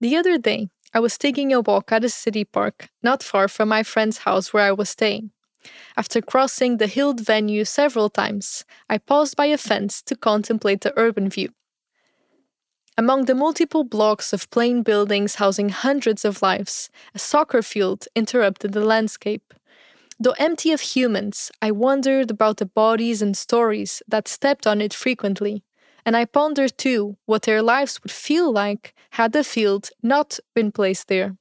The other day, I was taking a walk at a city park not far from my friend's house where I was staying. After crossing the hilled venue several times, I paused by a fence to contemplate the urban view. Among the multiple blocks of plain buildings housing hundreds of lives, a soccer field interrupted the landscape. Though empty of humans, I wondered about the bodies and stories that stepped on it frequently, and I pondered too what their lives would feel like had the field not been placed there.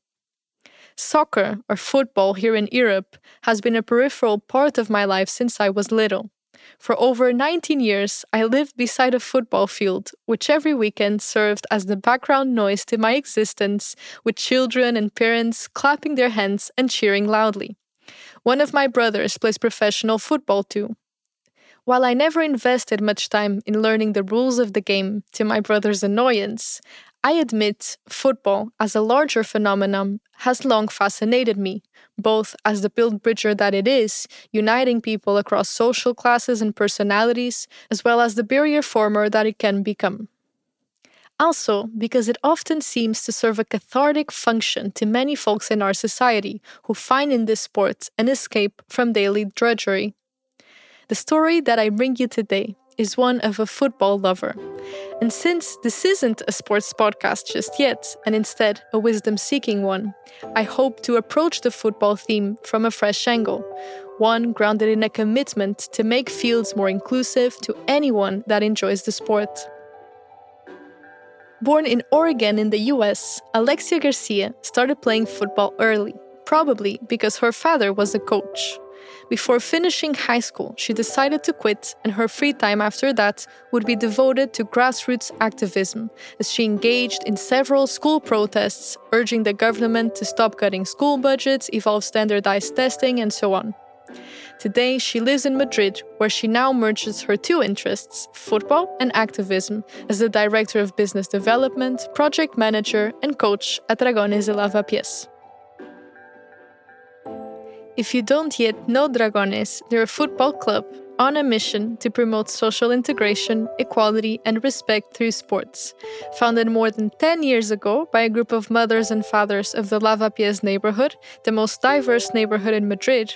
Soccer, or football here in Europe, has been a peripheral part of my life since I was little. For over 19 years, I lived beside a football field, which every weekend served as the background noise to my existence, with children and parents clapping their hands and cheering loudly. One of my brothers plays professional football too. While I never invested much time in learning the rules of the game to my brother's annoyance, I admit football as a larger phenomenon has long fascinated me, both as the build bridger that it is, uniting people across social classes and personalities, as well as the barrier former that it can become. Also, because it often seems to serve a cathartic function to many folks in our society who find in this sport an escape from daily drudgery. The story that I bring you today is one of a football lover. And since this isn't a sports podcast just yet, and instead a wisdom seeking one, I hope to approach the football theme from a fresh angle, one grounded in a commitment to make fields more inclusive to anyone that enjoys the sport. Born in Oregon in the US, Alexia Garcia started playing football early, probably because her father was a coach. Before finishing high school, she decided to quit, and her free time after that would be devoted to grassroots activism, as she engaged in several school protests, urging the government to stop cutting school budgets, evolve standardized testing, and so on. Today, she lives in Madrid, where she now merges her two interests, football and activism, as the Director of Business Development, Project Manager, and Coach at Dragones de Lavapiés. If you don't yet know Dragones, they're a football club on a mission to promote social integration, equality, and respect through sports. Founded more than 10 years ago by a group of mothers and fathers of the Lavapiés neighborhood, the most diverse neighborhood in Madrid,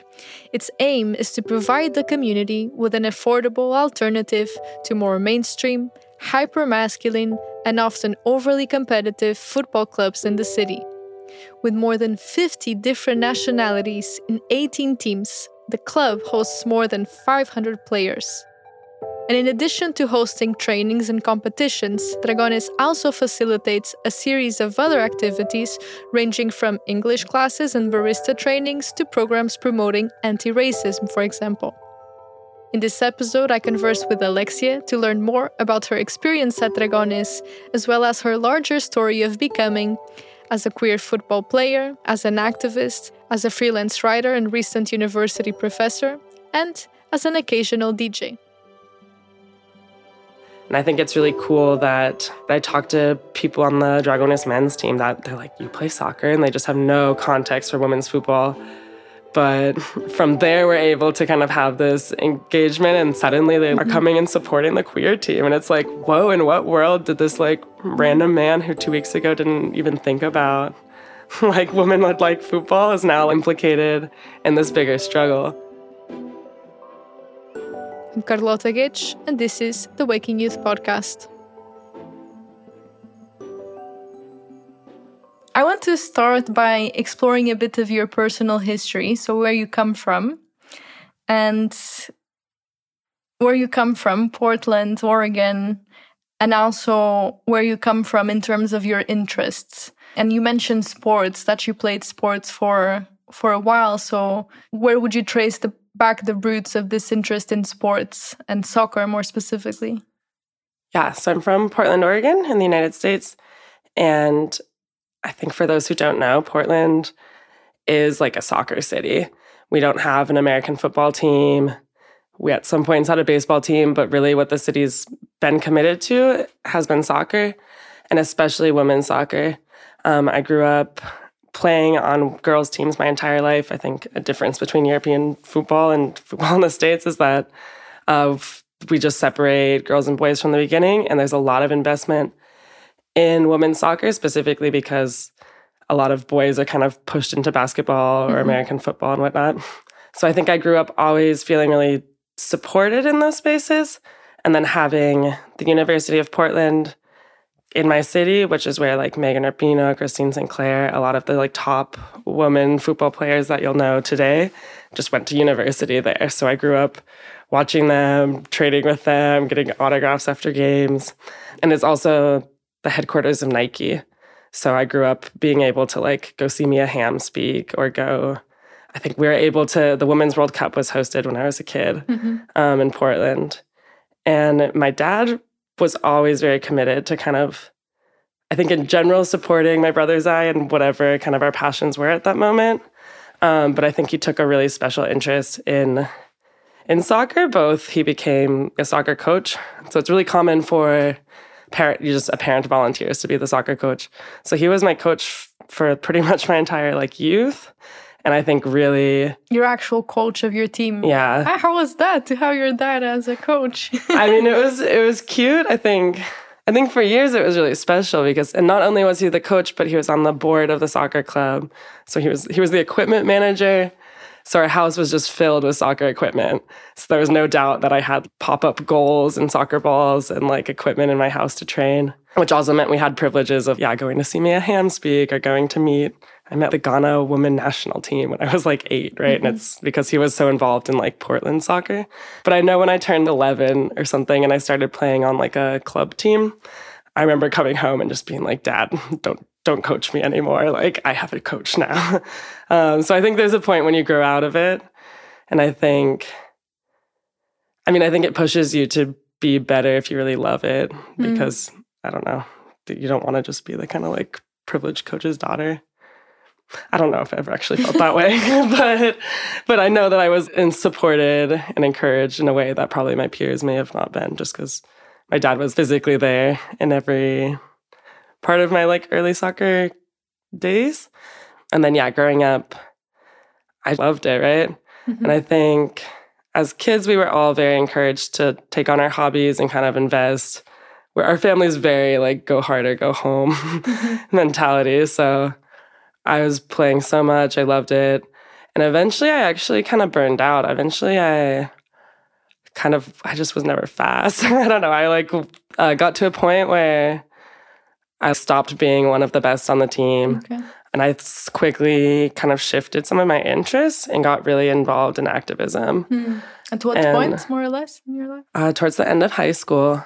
its aim is to provide the community with an affordable alternative to more mainstream, hyper masculine, and often overly competitive football clubs in the city. With more than 50 different nationalities in 18 teams, the club hosts more than 500 players. And in addition to hosting trainings and competitions, Dragones also facilitates a series of other activities ranging from English classes and barista trainings to programs promoting anti racism, for example. In this episode, I converse with Alexia to learn more about her experience at Dragones, as well as her larger story of becoming as a queer football player, as an activist, as a freelance writer and recent university professor, and as an occasional DJ. And I think it's really cool that I talk to people on the Dragones men's team that they're like, you play soccer, and they just have no context for women's football. But from there, we're able to kind of have this engagement, and suddenly they are mm-hmm. coming and supporting the queer team. And it's like, whoa, in what world did this like random man who two weeks ago didn't even think about like women led like football is now implicated in this bigger struggle? I'm Carlota Guedes, and this is the Waking Youth Podcast. I want to start by exploring a bit of your personal history. So, where you come from, and where you come from, Portland, Oregon, and also where you come from in terms of your interests. And you mentioned sports that you played sports for for a while. So, where would you trace the back the roots of this interest in sports and soccer more specifically? Yeah, so I'm from Portland, Oregon, in the United States, and I think for those who don't know, Portland is like a soccer city. We don't have an American football team. We at some points had a baseball team, but really what the city's been committed to has been soccer, and especially women's soccer. Um, I grew up playing on girls' teams my entire life. I think a difference between European football and football in the States is that uh, we just separate girls and boys from the beginning, and there's a lot of investment in women's soccer, specifically because a lot of boys are kind of pushed into basketball or mm-hmm. American football and whatnot. So I think I grew up always feeling really supported in those spaces. And then having the University of Portland in my city, which is where like Megan Rapinoe, Christine Sinclair, a lot of the like top women football players that you'll know today just went to university there. So I grew up watching them, trading with them, getting autographs after games. And it's also the headquarters of Nike. So I grew up being able to like go see Mia Hamm speak or go. I think we were able to. The Women's World Cup was hosted when I was a kid mm-hmm. um, in Portland, and my dad was always very committed to kind of, I think in general, supporting my brother's eye and whatever kind of our passions were at that moment. Um, but I think he took a really special interest in in soccer. Both he became a soccer coach, so it's really common for parent you just a parent volunteers to be the soccer coach. So he was my coach for pretty much my entire like youth. And I think really your actual coach of your team. Yeah. How was that to have your dad as a coach? I mean, it was it was cute. I think I think for years it was really special because and not only was he the coach, but he was on the board of the soccer club. So he was he was the equipment manager. So our house was just filled with soccer equipment. So there was no doubt that I had pop up goals and soccer balls and like equipment in my house to train, which also meant we had privileges of, yeah, going to see Mia Hamm speak or going to meet. I met the Ghana women national team when I was like eight, right? Mm-hmm. And it's because he was so involved in like Portland soccer. But I know when I turned 11 or something and I started playing on like a club team, I remember coming home and just being like, Dad, don't don't coach me anymore. Like I have a coach now. um, so I think there's a point when you grow out of it, and I think, I mean, I think it pushes you to be better if you really love it mm. because mm. I don't know, you don't want to just be the kind of like privileged coach's daughter. I don't know if I ever actually felt that way, but but I know that I was in supported and encouraged in a way that probably my peers may have not been, just because my dad was physically there in every part of my like early soccer days. And then yeah, growing up, I loved it, right? Mm-hmm. And I think as kids, we were all very encouraged to take on our hobbies and kind of invest. Where our family's very like go hard or go home mm-hmm. mentality. So I was playing so much, I loved it. And eventually I actually kind of burned out. Eventually I kind of I just was never fast. I don't know. I like uh, got to a point where I stopped being one of the best on the team. Okay. And I quickly kind of shifted some of my interests and got really involved in activism. Hmm. At what and, point, more or less, in your life? Uh, towards the end of high school.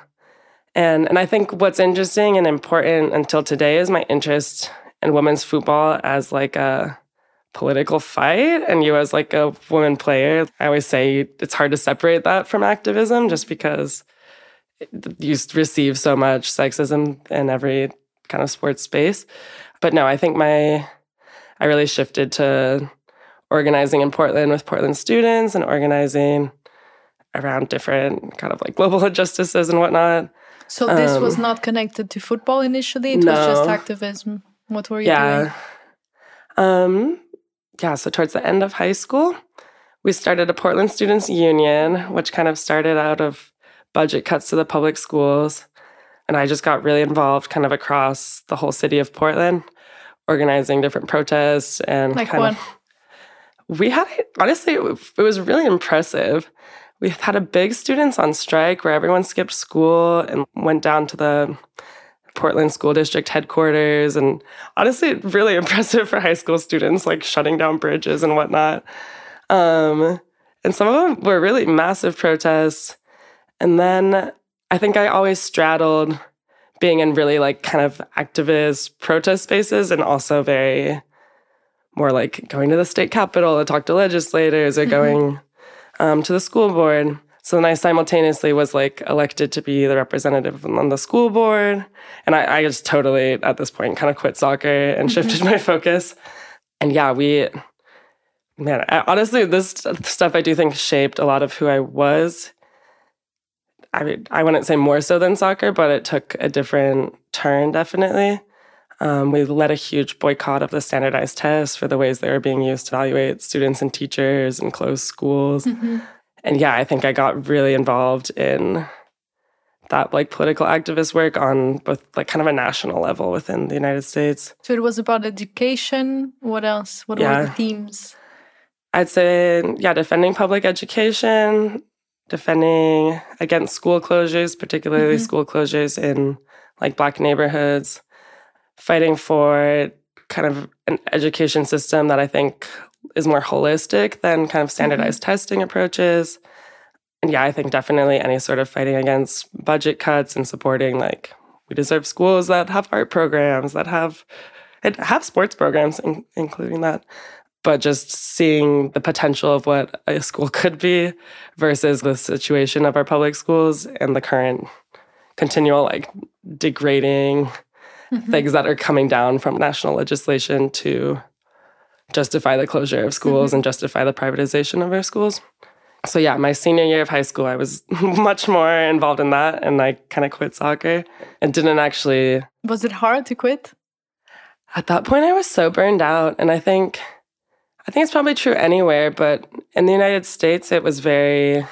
And, and I think what's interesting and important until today is my interest in women's football as like a political fight and you as like a woman player. I always say it's hard to separate that from activism just because you receive so much sexism in every kind of sports space. But no, I think my I really shifted to organizing in Portland with Portland students and organizing around different kind of like global injustices and whatnot. So this um, was not connected to football initially. It no. was just activism. What were you yeah. doing? Um, yeah. So towards the end of high school, we started a Portland Students Union, which kind of started out of budget cuts to the public schools and I just got really involved kind of across the whole city of Portland, organizing different protests and like kind what? of. We had, honestly, it was really impressive. We had a big students on strike where everyone skipped school and went down to the Portland School District headquarters. And honestly, really impressive for high school students, like shutting down bridges and whatnot. Um, and some of them were really massive protests. And then I think I always straddled being in really like kind of activist protest spaces and also very more like going to the state capitol to talk to legislators or mm-hmm. going um, to the school board. So then I simultaneously was like elected to be the representative on the school board. And I, I just totally, at this point, kind of quit soccer and mm-hmm. shifted my focus. And yeah, we, man, I, honestly, this stuff I do think shaped a lot of who I was I mean, I wouldn't say more so than soccer, but it took a different turn, definitely. Um, we led a huge boycott of the standardized tests for the ways they were being used to evaluate students and teachers and close schools. Mm-hmm. And yeah, I think I got really involved in that like political activist work on both like kind of a national level within the United States. So it was about education. What else? What Yeah. were the themes? I'd say, yeah, defending public education, defending against school closures, particularly Mhm. school closures in like Black neighborhoods, fighting for kind of an education system that I think is more holistic than kind of standardized testing approaches. And yeah, I think definitely any sort of fighting against budget cuts and supporting like we deserve schools that have art programs, that have and have sports programs, in, including that but just seeing the potential of what a school could be versus the situation of our public schools and the current continual like degrading Mhm. things that are coming down from national legislation to justify the closure of schools and justify the privatization of our schools. So yeah, my senior year of high school, I was much more involved in that and I kind of quit soccer and didn't actually Was it hard to quit? at that point I was so burned out and I think I think it's probably true anywhere but in the United States it was very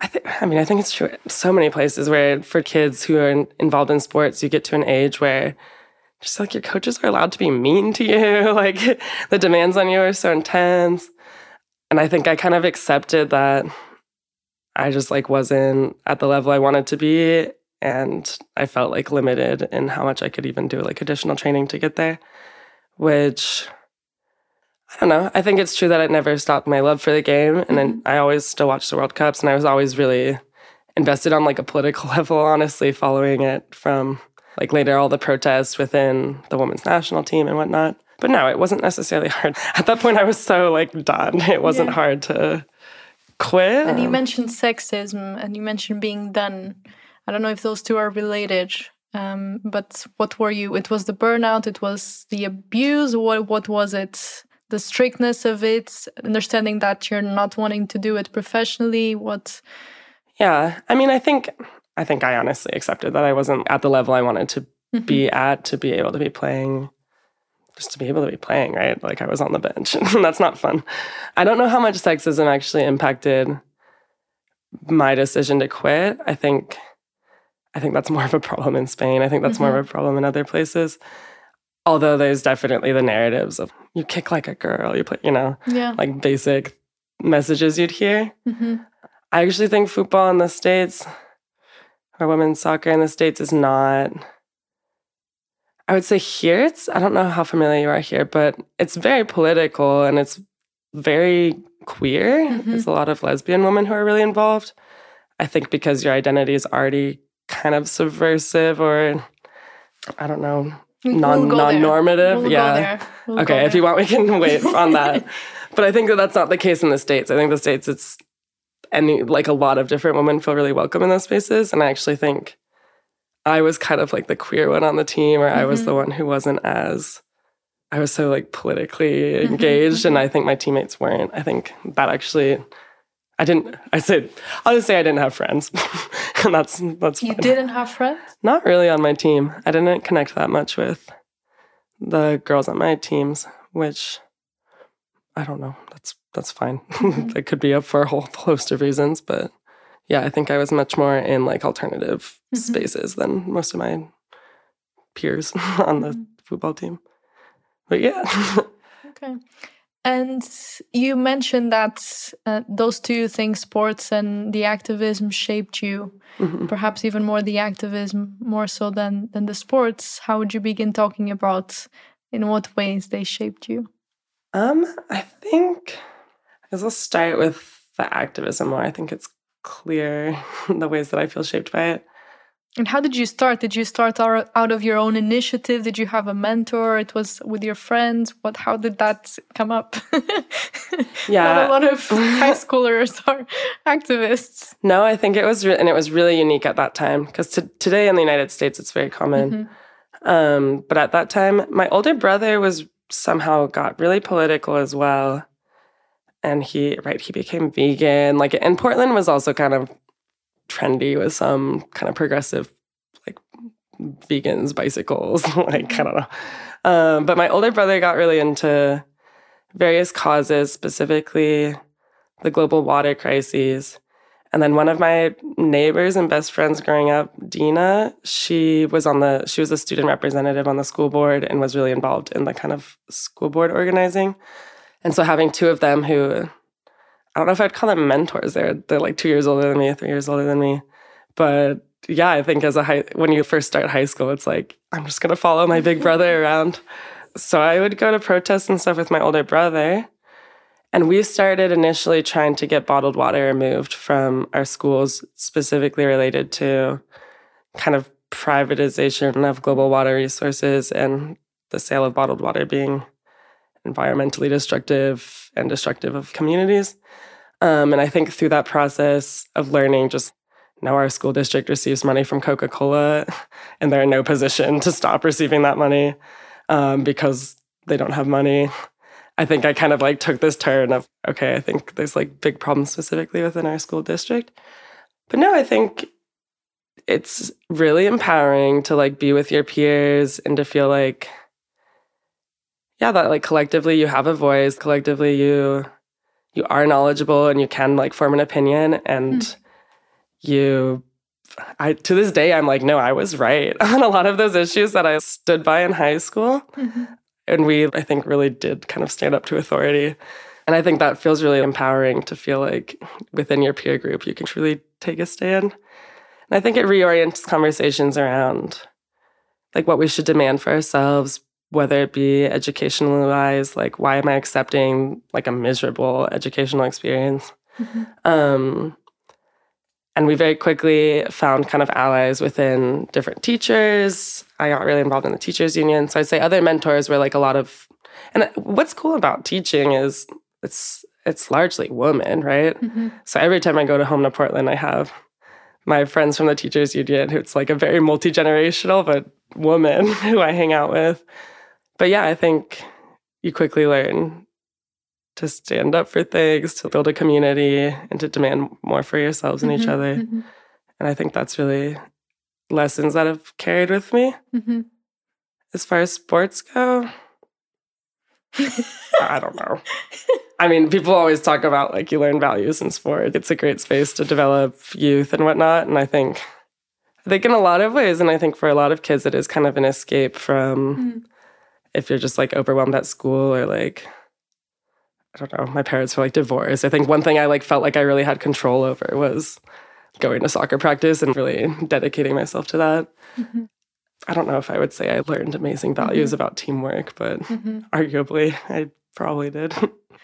I think I mean I think it's true so many places where for kids who are in, involved in sports you get to an age where just like your coaches are allowed to be mean to you. Like the demands on you are so intense. And I think I kind of accepted that I just like wasn't at the level I wanted to be and I felt like limited in how much I could even do like additional training to get there, which I don't know. I think it's true that it never stopped my love for the game, and then I always still watch the World Cups, and I was always really invested on like a political level, honestly, following it from like later all the protests within the women's national team and whatnot. But no, it wasn't necessarily hard. At that point, I was so like done. It wasn't Yeah. hard to quit. And you mentioned sexism and you mentioned being done. I don't know if those two are related. Um, but what were you? It was the burnout. It was the abuse. What what was it? The strictness of it. Understanding that you're not wanting to do it professionally. What? Yeah. I mean, I think I think I honestly accepted that I wasn't at the level I wanted to be mm-hmm. at to be able to be playing just to be able to be playing, right? Like I was on the bench and that's not fun. I don't know how much sexism actually impacted my decision to quit. I think I think that's more of a problem in Spain. I think that's more of mm-hmm. a problem in other places. Although there's definitely the narratives of you kick like a girl, you play, you know, Yeah. like basic messages you'd hear. hmm I actually think football in the States or women's soccer in the States is not. I would say here it's, I don't know how familiar you are here, but it's very political and it's very queer. Mhm. There's a lot of lesbian women who are really involved. I think because your identity is already kind of subversive or, I don't know, non We'll non normative. We'll yeah. We'll Okay, if you want, we can wait on that. But I think that that's not the case in the States. I think the States, it's any, like a lot of different women feel really welcome in those spaces. And I actually think I was kind of like the queer one on the team, or I was the one who wasn't as, I was so like politically engaged. And I think my teammates weren't. I think that actually, I didn't, I said, I'll just say I didn't have friends. and that's, that's You fine. didn't have friends? Not really on my team. I didn't connect that much with the girls on my teams, which I don't know. That's that's fine. that could be up for a whole host of reasons, but yeah, I think I was much more in like alternative Mhm. spaces than most of my peers on the football team. But yeah. Okay. And you mentioned that uh, those two things, sports and the activism, shaped you. Mhm. Perhaps even more the activism, more so than than the sports. How would you begin talking about in what ways they shaped you? Um, I think I guess I'll start with the activism more. I think it's clear the ways that I feel shaped by it. And how did you start? Did you start out out of your own initiative? Did you have a mentor? It was with your friends. What? How did that come up? Yeah. Not a lot of high schoolers are activists. No, I think it was, and it was really unique at that time because today in the United States it's very common. Mhm. Um, but at that time, my older brother was somehow got really political as well, and he right he became vegan. Like, and Portland was also kind of trendy with some kind of progressive like vegans bicycles. like I don't know, um, but my older brother got really into various causes, specifically the global water crises And then one of my neighbors and best friends growing up, Dina, she was on the she was a student representative on the school board and was really involved in the kind of school board organizing. And so having two of them who I don't know if I'd call them mentors. They're they're like two years older than me, three years older than me. But yeah, I think as a high when you first start high school, it's like I'm just gonna follow my big brother around. So I would go to protests and stuff with my older brother. And we started initially trying to get bottled water removed from our schools, specifically related to kind of privatization of global water resources and the sale of bottled water being environmentally destructive and destructive of communities. Um, and I think through that process of learning, just now our school district receives money from Coca Cola, and they're in no position to stop receiving that money um, because they don't have money. I think I kind of like took this turn of, okay, I think there's like big problems specifically within our school district. But no, I think it's really empowering to like be with your peers and to feel like, yeah, that like collectively you have a voice, collectively you you are knowledgeable and you can like form an opinion and mm. you I to this day I'm like no I was right on a lot of those issues that I stood by in high school mm-hmm. and we I think really did kind of stand up to authority and I think that feels really empowering to feel like within your peer group you can truly take a stand and I think it reorients conversations around like what we should demand for ourselves whether it be educational wise, like why am I accepting like a miserable educational experience? Mm-hmm. Um, and we very quickly found kind of allies within different teachers. I got really involved in the teachers union. So I'd say other mentors were like a lot of, and what's cool about teaching is it's it's largely women, right? Mm-hmm. So every time I go to home to Portland, I have my friends from the teachers union It's like a very multi generational but woman who I hang out with but yeah, I think you quickly learn to stand up for things, to build a community, and to demand more for yourselves and mm-hmm, each other. Mm-hmm. And I think that's really lessons that have carried with me. Mm-hmm. As far as sports go, I don't know. I mean, people always talk about like you learn values in sport. It's a great space to develop youth and whatnot. And I think, I think in a lot of ways, and I think for a lot of kids, it is kind of an escape from mm if you're just like overwhelmed at school or like I don't know, my parents were like divorced. I think one thing I like felt like I really had control over was going to soccer practice and really dedicating myself to that. Mm-hmm. I don't know if I would say I learned amazing values mm-hmm. about teamwork, but mm-hmm. arguably I probably did.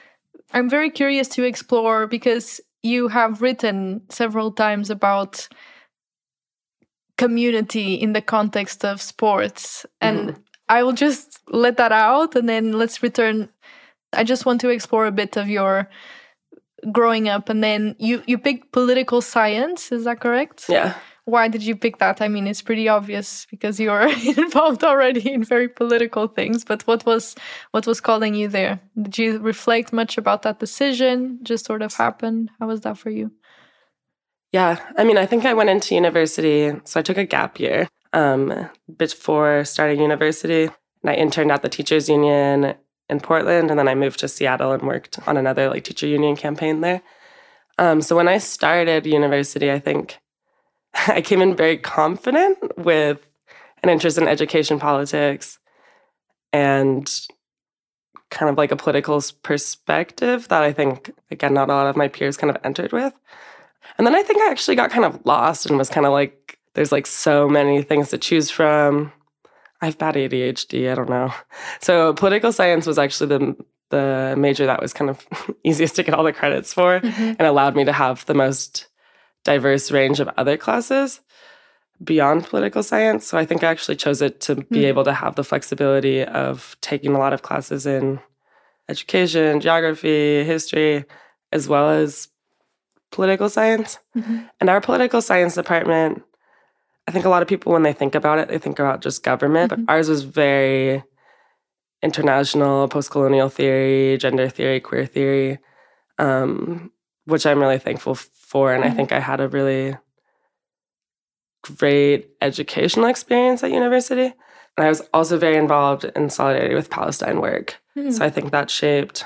I'm very curious to explore because you have written several times about community in the context of sports and mm-hmm. I will just let that out and then let's return. I just want to explore a bit of your growing up and then you you picked political science, is that correct? Yeah. Why did you pick that? I mean, it's pretty obvious because you're involved already in very political things, but what was what was calling you there? Did you reflect much about that decision? Just sort of happened? How was that for you? Yeah, I mean, I think I went into university, so I took a gap year um, before starting university. And I interned at the teachers union in Portland, and then I moved to Seattle and worked on another like teacher union campaign there. Um, so when I started university, I think I came in very confident with an interest in education politics and kind of like a political perspective that I think, again, not a lot of my peers kind of entered with. And then I think I actually got kind of lost and was kind of like, there's like so many things to choose from. I have bad ADHD. I don't know. So political science was actually the the major that was kind of easiest to get all the credits for, mm-hmm. and allowed me to have the most diverse range of other classes beyond political science. So I think I actually chose it to be mm-hmm. able to have the flexibility of taking a lot of classes in education, geography, history, as well as political science. Mm-hmm. And our political science department I think a lot of people, when they think about it, they think about just government, mm-hmm. but ours was very international, post colonial theory, gender theory, queer theory, um, which I'm really thankful for. And mm-hmm. I think I had a really great educational experience at university. And I was also very involved in solidarity with Palestine work. Mm-hmm. So I think that shaped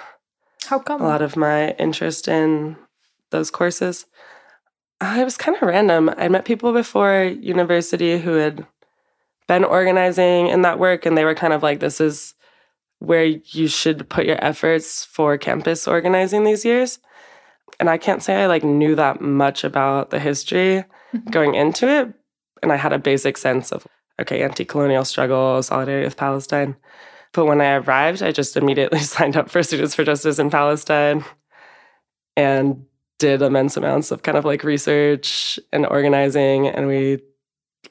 How come? a lot of my interest in those courses. It was kind of random. I met people before university who had been organizing in that work, and they were kind of like, this is where you should put your efforts for campus organizing these years. And I can't say I like knew that much about the history mm-hmm. going into it. And I had a basic sense of, okay, anti colonial struggle, solidarity with Palestine. But when I arrived, I just immediately signed up for Students for Justice in Palestine and did immense amounts of kind of like research and organizing. And we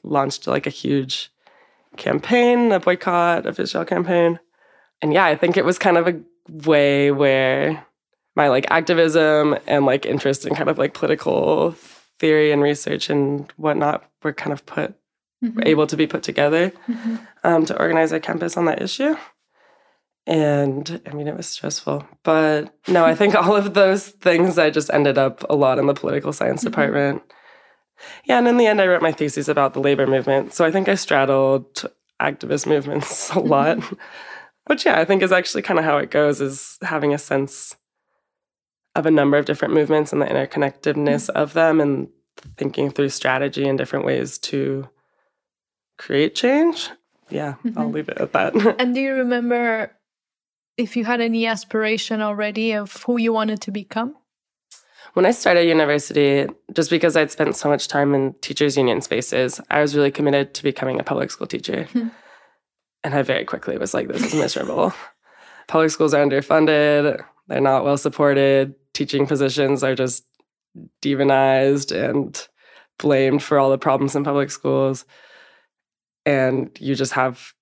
launched like a huge campaign, a boycott of Israel campaign. And yeah, I think it was kind of a way where my like activism and like interest in kind of like political theory and research and whatnot were kind of put mm-hmm. able to be put together mm-hmm. um, to organize a campus on that issue. And I mean, it was stressful. But no, I think all of those things, I just ended up a lot in the political science mm-hmm. department. Yeah, and in the end, I wrote my thesis about the labor movement. So I think I straddled activist movements a lot. Mm-hmm. Which, yeah, I think is actually kind of how it goes is having a sense of a number of different movements and the interconnectedness mm-hmm. of them and thinking through strategy and different ways to create change. Yeah, mm-hmm. I'll leave it at that. and do you remember if you had any aspiration already of who you wanted to become? When I started university, just because I'd spent so much time in teachers' union spaces, I was really committed to becoming a public school teacher. Hmm. and I very quickly was like, this is miserable. public schools are underfunded, they're not well supported, teaching positions are just demonized and blamed for all the problems in public schools. And you just have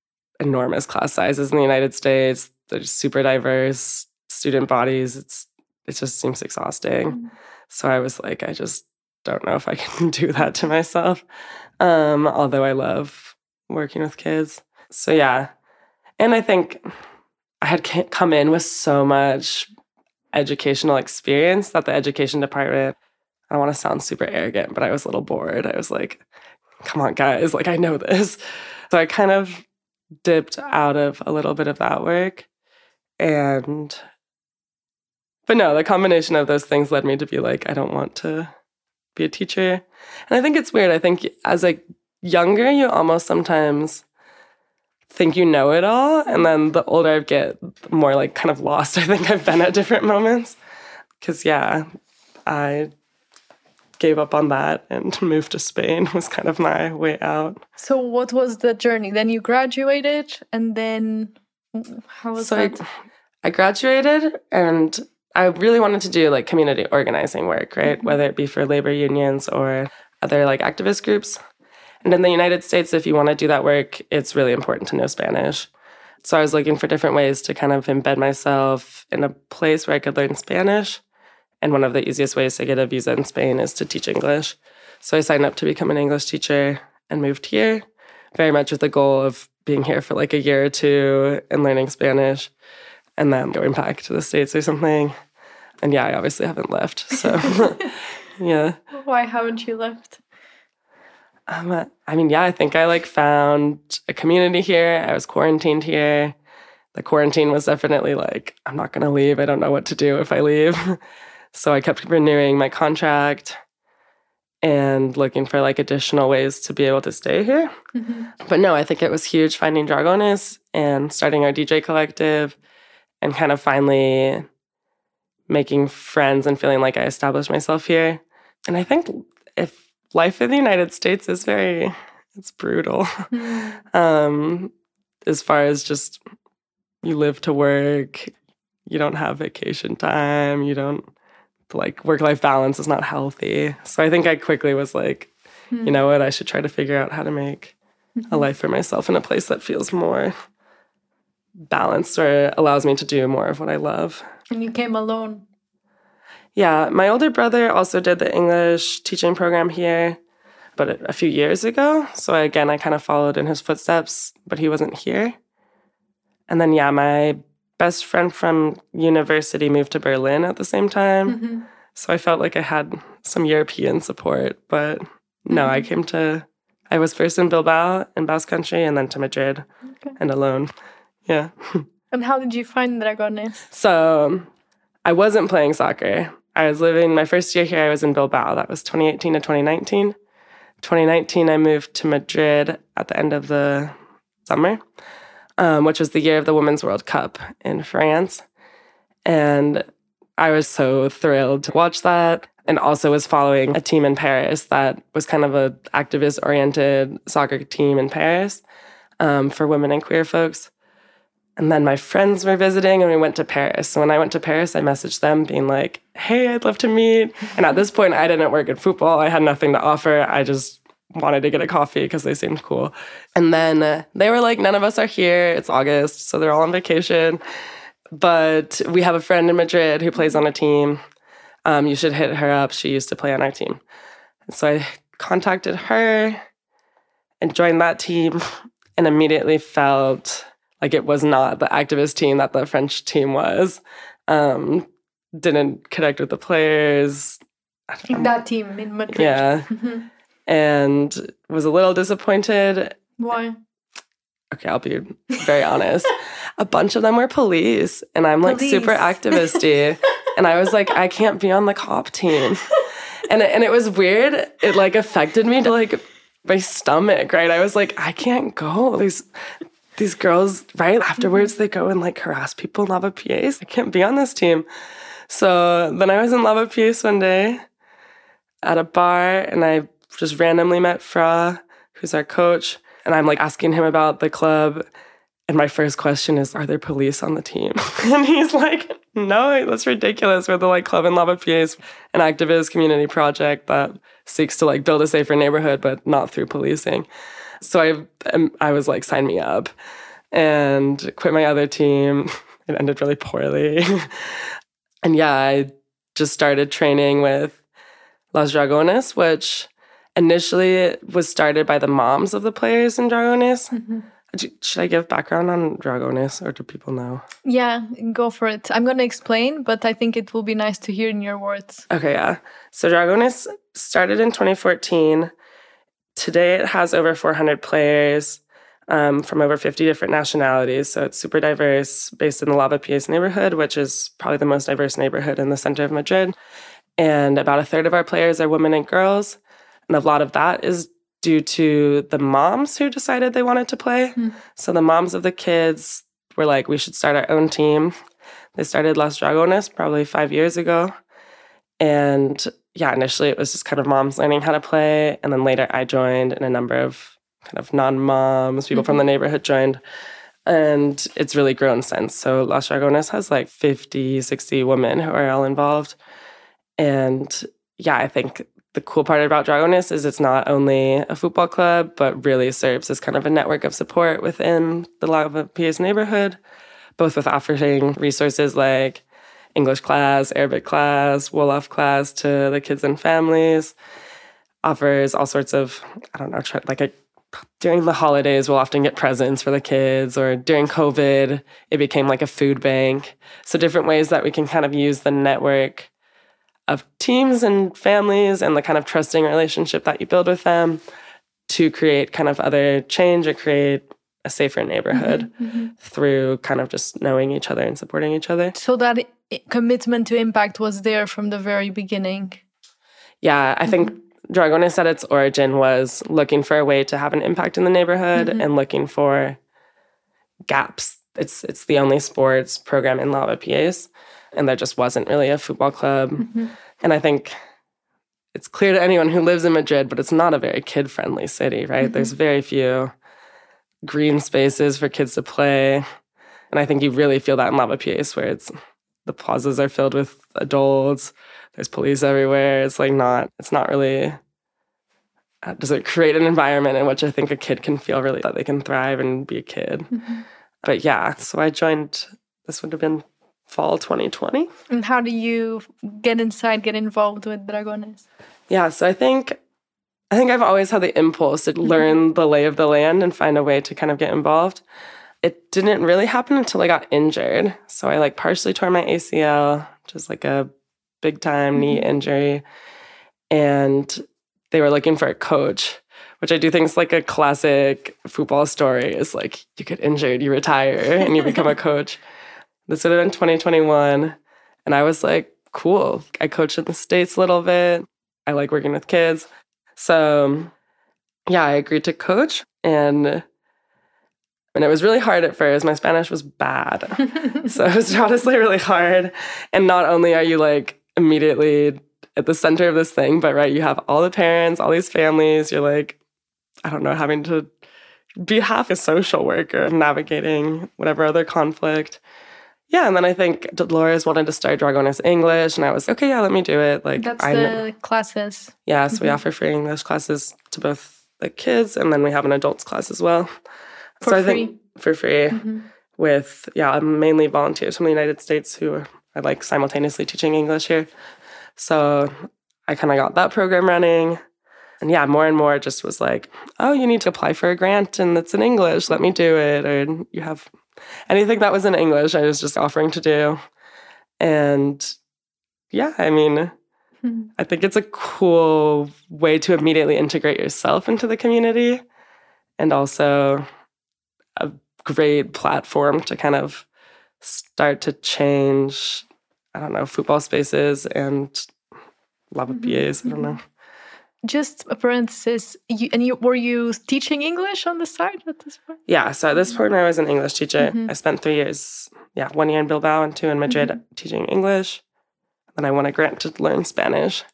enormous class sizes in the United States. They're super diverse student bodies. It's it just seems exhausting. Mm. So I was like, I just don't know if I can do that to myself. Um, although I love working with kids. So yeah. And I think I had come in with so much educational experience that the education department, I don't want to sound super arrogant, but I was a little bored. I was like, come on, guys, like I know this. So I kind of dipped out of a little bit of that work and but no, the combination of those things led me to be like, I don't want to be a teacher. And I think it's weird. I think as a younger, you almost sometimes think you know it all. And then the older I get, the more like kind of lost I think I've been at different moments. Cause yeah, I gave up on that and moved to Spain was kind of my way out. So what was the journey? Then you graduated and then how was so that? I, I graduated and I really wanted to do like community organizing work, right? Mm-hmm. Whether it be for labor unions or other like activist groups. And in the United States, if you want to do that work, it's really important to know Spanish. So I was looking for different ways to kind of embed myself in a place where I could learn Spanish. And one of the easiest ways to get a visa in Spain is to teach English. So I signed up to become an English teacher and moved here, very much with the goal of being here for like a year or two and learning Spanish and then going back to the States or something. And yeah, I obviously haven't left. So yeah. Why haven't you left? Um, I mean, yeah, I think I like found a community here. I was quarantined here. The quarantine was definitely like, I'm not going to leave. I don't know what to do if I leave. so I kept renewing my contract and looking for like additional ways to be able to stay here. Mm-hmm. But no, I think it was huge finding Dragones and starting our DJ collective and kind of finally making friends and feeling like I established myself here. And I think if life in the United States is very it's brutal. Mm. um as far as just you live to work, you don't have vacation time, you don't like work life balance is not healthy. So I think I quickly was like, mm. you know what, I should try to figure out how to make mm-hmm. a life for myself in a place that feels more balanced or allows me to do more of what I love. And you came alone? Yeah, my older brother also did the English teaching program here, but a few years ago. So again, I kind of followed in his footsteps, but he wasn't here. And then, yeah, my best friend from university moved to Berlin at the same time. Mm-hmm. So I felt like I had some European support, but no, mm-hmm. I came to, I was first in Bilbao in Basque Country and then to Madrid okay. and alone. Yeah. and how did you find Dragones? So I wasn't playing soccer. I was living my first year here, I was in Bilbao. That was 2018 to 2019. 2019, I moved to Madrid at the end of the summer, um, which was the year of the Women's World Cup in France. And I was so thrilled to watch that and also was following a team in Paris that was kind of a activist oriented soccer team in Paris um, for women and queer folks. And then my friends were visiting and we went to Paris. So when I went to Paris, I messaged them being like, hey, I'd love to meet. And at this point, I didn't work in football. I had nothing to offer. I just wanted to get a coffee because they seemed cool. And then uh, they were like, none of us are here. It's August. So they're all on vacation. But we have a friend in Madrid who plays on a team. Um, you should hit her up. She used to play on our team. So I contacted her and joined that team and immediately felt like it was not the activist team that the French team was. Um, didn't connect with the players. In that team in Madrid. Yeah. Mm-hmm. and was a little disappointed. Why? Okay, I'll be very honest. a bunch of them were police, and I'm like police. super activisty. and I was like, I can't be on the cop team. And it, and it was weird. It like affected me to like my stomach, right? I was like, I can't go. These these girls, right afterwards, they go and like harass people in Lavapiés. I can't be on this team. So then I was in Lavapiés one day at a bar and I just randomly met Fra, who's our coach. And I'm like asking him about the club. And my first question is, Are there police on the team? and he's like, No, that's ridiculous. We're the like Club in Lavapiés, an activist community project that seeks to like build a safer neighborhood, but not through policing. So I, um, I was like, sign me up and quit my other team. It ended really poorly. and yeah, I just started training with Las Dragones, which initially it was started by the moms of the players in Dragones. Mm-hmm. Should I give background on Dragones or do people know? Yeah, go for it. I'm going to explain, but I think it will be nice to hear in your words. Okay, yeah. So Dragones started in 2014 Today it has over 400 players um, from over 50 different nationalities. So it's super diverse, based in the Lavapiés neighborhood, which is probably the most diverse neighborhood in the center of Madrid. And about a third of our players are women and girls. And a lot of that is due to the moms who decided they wanted to play. Mm. So the moms of the kids were like, we should start our own team. They started Las Dragones probably five years ago. And yeah, initially it was just kind of moms learning how to play. And then later I joined, and a number of kind of non moms, people mm-hmm. from the mm-hmm. neighborhood joined. And it's really grown since. So Las Dragones has like 50, 60 women who are all involved. And yeah, I think the cool part about Dragones is it's not only a football club, but really serves as kind of a network of support within the Lavapiés neighborhood, both with offering resources like English class, Arabic class, Wolof class to the kids and families. Offers all sorts of, I don't know, like a, during the holidays, we'll often get presents for the kids, or during COVID, it became like a food bank. So, different ways that we can kind of use the network of teams and families and the kind of trusting relationship that you build with them to create kind of other change or create a safer neighborhood mm-hmm, mm-hmm. through kind of just knowing each other and supporting each other. So that commitment to impact was there from the very beginning. Yeah, I mm-hmm. think Dragones at its origin was looking for a way to have an impact in the neighborhood mm-hmm. and looking for gaps. It's it's the only sports program in Lavapiés, and there just wasn't really a football club. Mm-hmm. And I think it's clear to anyone who lives in Madrid, but it's not a very kid friendly city, right? There's mm-hmm. very few green spaces for kids to play. And I think you really feel that in Lavapiés, where it's the plazas are filled with adults. There's police everywhere. It's like not. It's not really. Uh, does it create an environment in which I think a kid can feel really that they can thrive and be a kid? Mm-hmm. But yeah, so I joined. This would have been fall 2020. And how do you get inside, get involved with Dragones? Yeah, so I think I think I've always had the impulse to mm-hmm. learn the lay of the land and find a way to kind of get involved it didn't really happen until I got injured. So I like partially tore my ACL, just like a big time knee mm-hmm. injury. And they were looking for a coach, which I do think is like a classic football story is like you get injured, you retire, and you become a coach. This would have been 2021. And I was like, cool. I coach in the States a little bit. I like working with kids. So, um, yeah, I agreed to coach. And and it was really hard at first. My Spanish was bad. so it was honestly really hard. And not only are you like immediately at the center of this thing, but right, you have all the parents, all these families. You're like, I don't know, having to be half a social worker, navigating whatever other conflict. Yeah, and then I think Dolores wanted to start Dragones English, and I was okay. Yeah, let me do it. Like that's I the classes. Yeah, so we offer free English classes to both the kids, and then we have an adults class as well. For so I free. think for free Mhm. with yeah, mainly volunteers from the United States who are, are like simultaneously teaching English here. So I kind of got that program running. And yeah, more and more just was like, oh, you need to apply for a grant and it's in English. Let me do it. Or you have anything that was in English, I was just offering to do. And yeah, I mean, Mhm. I think it's a cool way to immediately integrate yourself into the community and also a great platform to kind of start to change, I don't know, football spaces and lava Mhm, BAs. I don't know. Just a parenthesis. You, and you were you teaching English on the side at this point? Yeah, so at this point, I was an English teacher. Mhm. I spent three years, yeah, one year in Bilbao and two in Madrid teaching English. Then I won a grant to learn Spanish.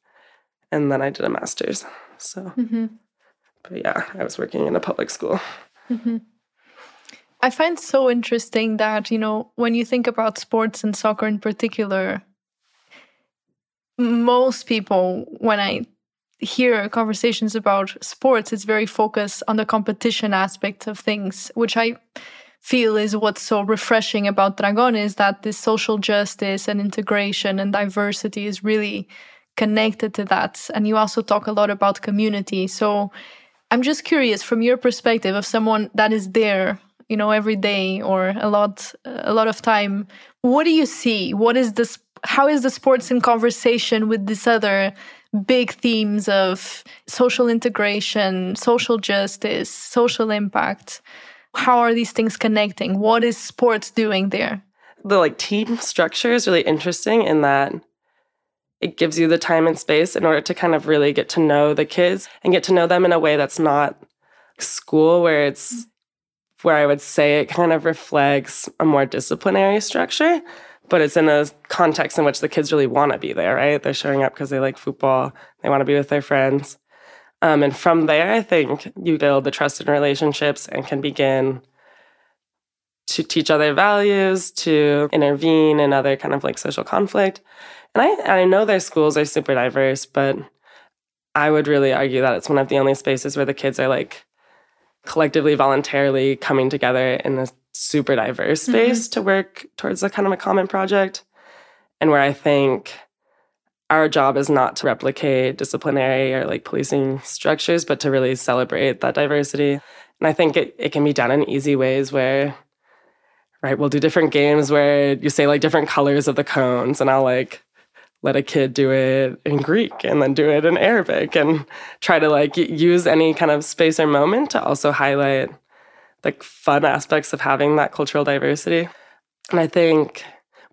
And then I did a master's. So, hmm but yeah, I was working in a public school. hmm I find so interesting that, you know, when you think about sports and soccer in particular, most people, when I hear conversations about sports, it's very focused on the competition aspect of things, which I feel is what's so refreshing about Dragon is that this social justice and integration and diversity is really connected to that. And you also talk a lot about community. So I'm just curious from your perspective of someone that is there, you know, every day or a lot a lot of time, what do you see? What is this how is the sports in conversation with this other big themes of social integration, social justice, social impact? How are these things connecting? What is sports doing there? the like team structure is really interesting in that it gives you the time and space in order to kind of really get to know the kids and get to know them in a way that's not school where it's where I would say it kind of reflects a more disciplinary structure, but it's in a context in which the kids really want to be there, right? They're showing up because they like football, they want to be with their friends. Um, and from there, I think you build the trust trusted relationships and can begin to teach other values, to intervene in other kind of like social conflict. And I, I know their schools are super diverse, but I would really argue that it's one of the only spaces where the kids are like collectively, voluntarily coming together in a super diverse Mhm. space to work towards a kind of a common project. And where I think our job is not to replicate disciplinary or like policing structures, but to really celebrate that diversity. And I think it, it can be done in easy ways where, right, we'll do different games where you say like different colors of the cones, and I'll like let a kid do it in Greek and then do it in Arabic and try to like use any kind of space or moment to also highlight like fun aspects of having that cultural diversity. And I think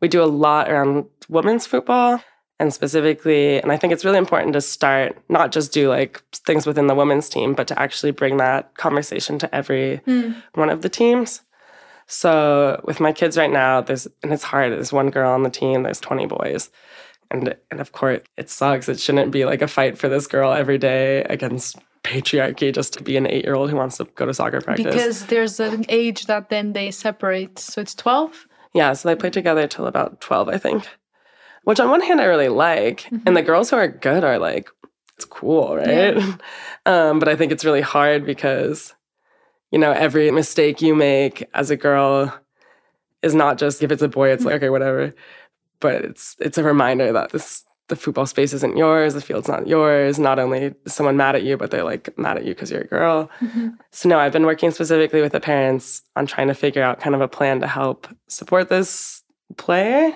we do a lot around women's football and specifically and i think it's really important to start not just do like things within the women's team but to actually bring that conversation to every hmm. one of the teams. So with my kids right now there's and it's hard there's one girl on the team there's 20 boys. And and of course it sucks. It shouldn't be like a fight for this girl every day against patriarchy just to be an eight year old who wants to go to soccer practice Because there's an age that then they separate. So it's 12? Yeah, so they play together till about 12, I think. Which on one hand I really like. And the girls who are good are like, it's cool, right? um, but I think it's really hard because, you know, every mistake you make as a girl is not just if it's a boy, it's like, okay, whatever. But it's it's a reminder that this the football space isn't yours, the field's not yours. Not only is someone mad at you, but they're like mad at you because you're a girl. So no, I've been working specifically with the parents on trying to figure out kind of a plan to help support this player.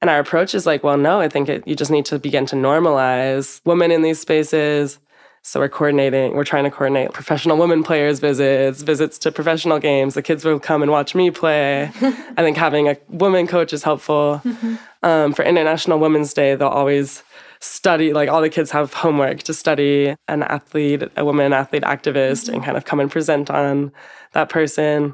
And our approach is like, well, no, I think it, you just need to begin to normalize women in these spaces, So we're coordinating, we're trying to coordinate professional women players visits, visits to professional games. The kids will come and watch me play. I think having a woman coach is helpful. Mm-hmm. Um, for International Women's Day, they'll always study, like all the kids have homework to study an athlete, a woman athlete activist, mm-hmm. and kind of come and present on that person.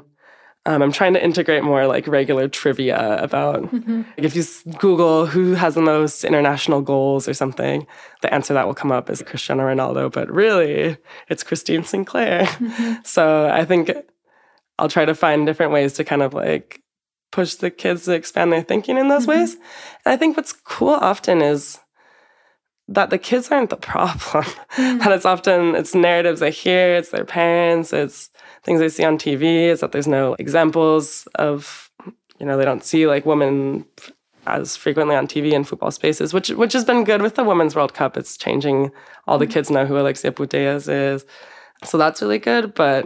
Um, I'm trying to integrate more like regular trivia about mm-hmm. like if you Google who has the most international goals or something, the answer that will come up is Cristiano Ronaldo, but really it's Christine Sinclair. Mm-hmm. So I think I'll try to find different ways to kind of like push the kids to expand their thinking in those mm-hmm. ways. And I think what's cool often is that the kids aren't the problem. Mm. that it's often it's narratives they hear, it's their parents, it's things they see on TV, is that there's no examples of, you know, they don't see like women as frequently on TV in football spaces, which which has been good with the Women's World Cup. It's changing. All the mm. kids know who Alexia Putellas is. So that's really good. But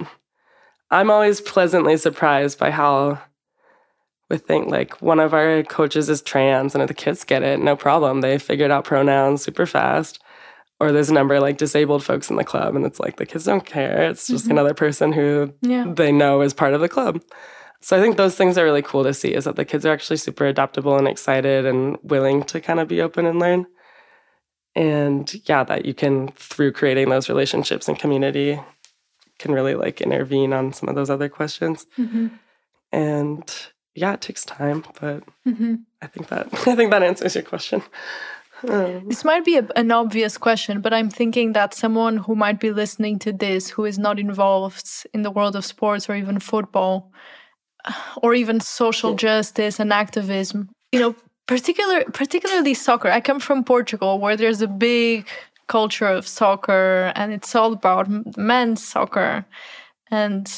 I'm always pleasantly surprised by how we think like one of our coaches is trans and the kids get it, no problem. They figured out pronouns super fast. Or there's a number of like disabled folks in the club and it's like the kids don't care. It's just mm-hmm. another person who yeah. they know is part of the club. So I think those things are really cool to see is that the kids are actually super adaptable and excited and willing to kind of be open and learn. And yeah, that you can through creating those relationships and community can really like intervene on some of those other questions. Mm-hmm. And yeah, it takes time, but mm-hmm. I think that I think that answers your question. Um, this might be a, an obvious question, but I'm thinking that someone who might be listening to this who is not involved in the world of sports or even football or even social justice and activism, you know, particular particularly soccer. I come from Portugal where there's a big culture of soccer and it's all about men's soccer. And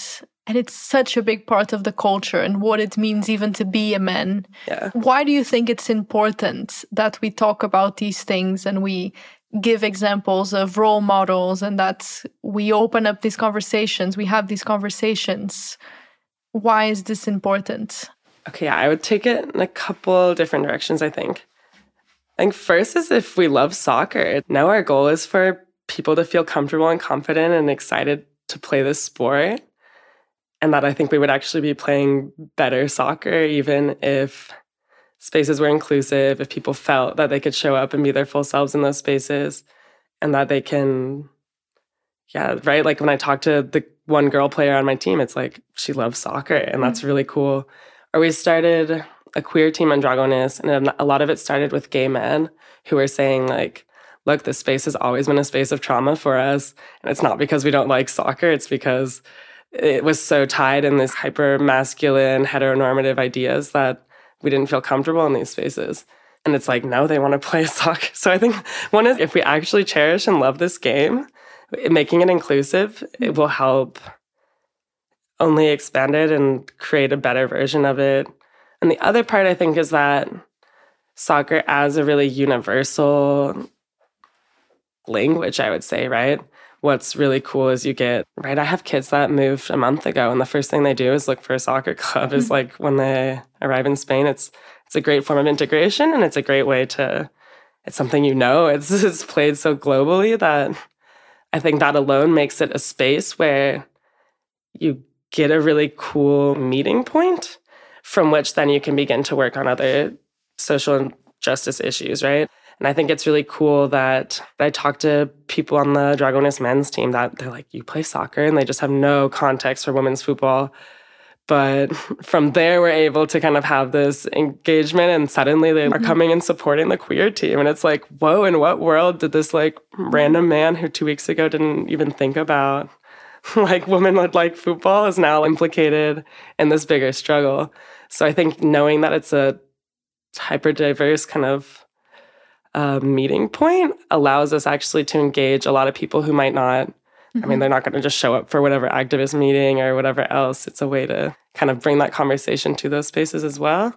and it's such a big part of the culture and what it means even to be a man. Yeah. Why do you think it's important that we talk about these things and we give examples of role models and that we open up these conversations, we have these conversations? Why is this important? Okay, I would take it in a couple different directions, I think. I think first is if we love soccer. Now our goal is for people to feel comfortable and confident and excited to play this sport and that I think we would actually be playing better soccer even if spaces were inclusive, if people felt that they could show up and be their full selves in those spaces and that they can yeah, right? Like when I talk to the one girl player on my team, it's like she loves soccer and that's mm-hmm. really cool. Or we started a queer team on Dragones and a lot of it started with gay men who were saying like look, this space has always been a space of trauma for us. And it's not because we don't like soccer, it's because it was so tied in these hyper masculine heteronormative ideas that we didn't feel comfortable in these spaces. And it's like, no, they want to play soccer. So I think one is if we actually cherish and love this game, making it inclusive, it will help only expand it and create a better version of it. And the other part I think is that soccer as a really universal language, I would say, right? What's really cool is you get right i have kids that moved a month ago and the first thing they do is look for a soccer club is mm-hmm. like when they arrive in spain it's it's a great form of integration and it's a great way to it's something you know it's it's played so globally that i think that alone makes it a space where you get a really cool meeting point from which then you can begin to work on other social justice issues right and I think it's really cool that I talk to people on the Dragones men's team that they're like, you play soccer, and they just have no context for women's football. But from there, we're able to kind of have this engagement, and suddenly they are mm-hmm. coming and supporting the queer team. And it's like, whoa, in what world did this like random man who two weeks ago didn't even think about like women would like football is now implicated in this bigger struggle? So I think knowing that it's a hyper diverse kind of uh, meeting point allows us actually to engage a lot of people who might not. Mm-hmm. I mean, mm-hmm. they're not going to just show up for whatever activist meeting or whatever else. It's a way to kind of bring that conversation to those spaces as well.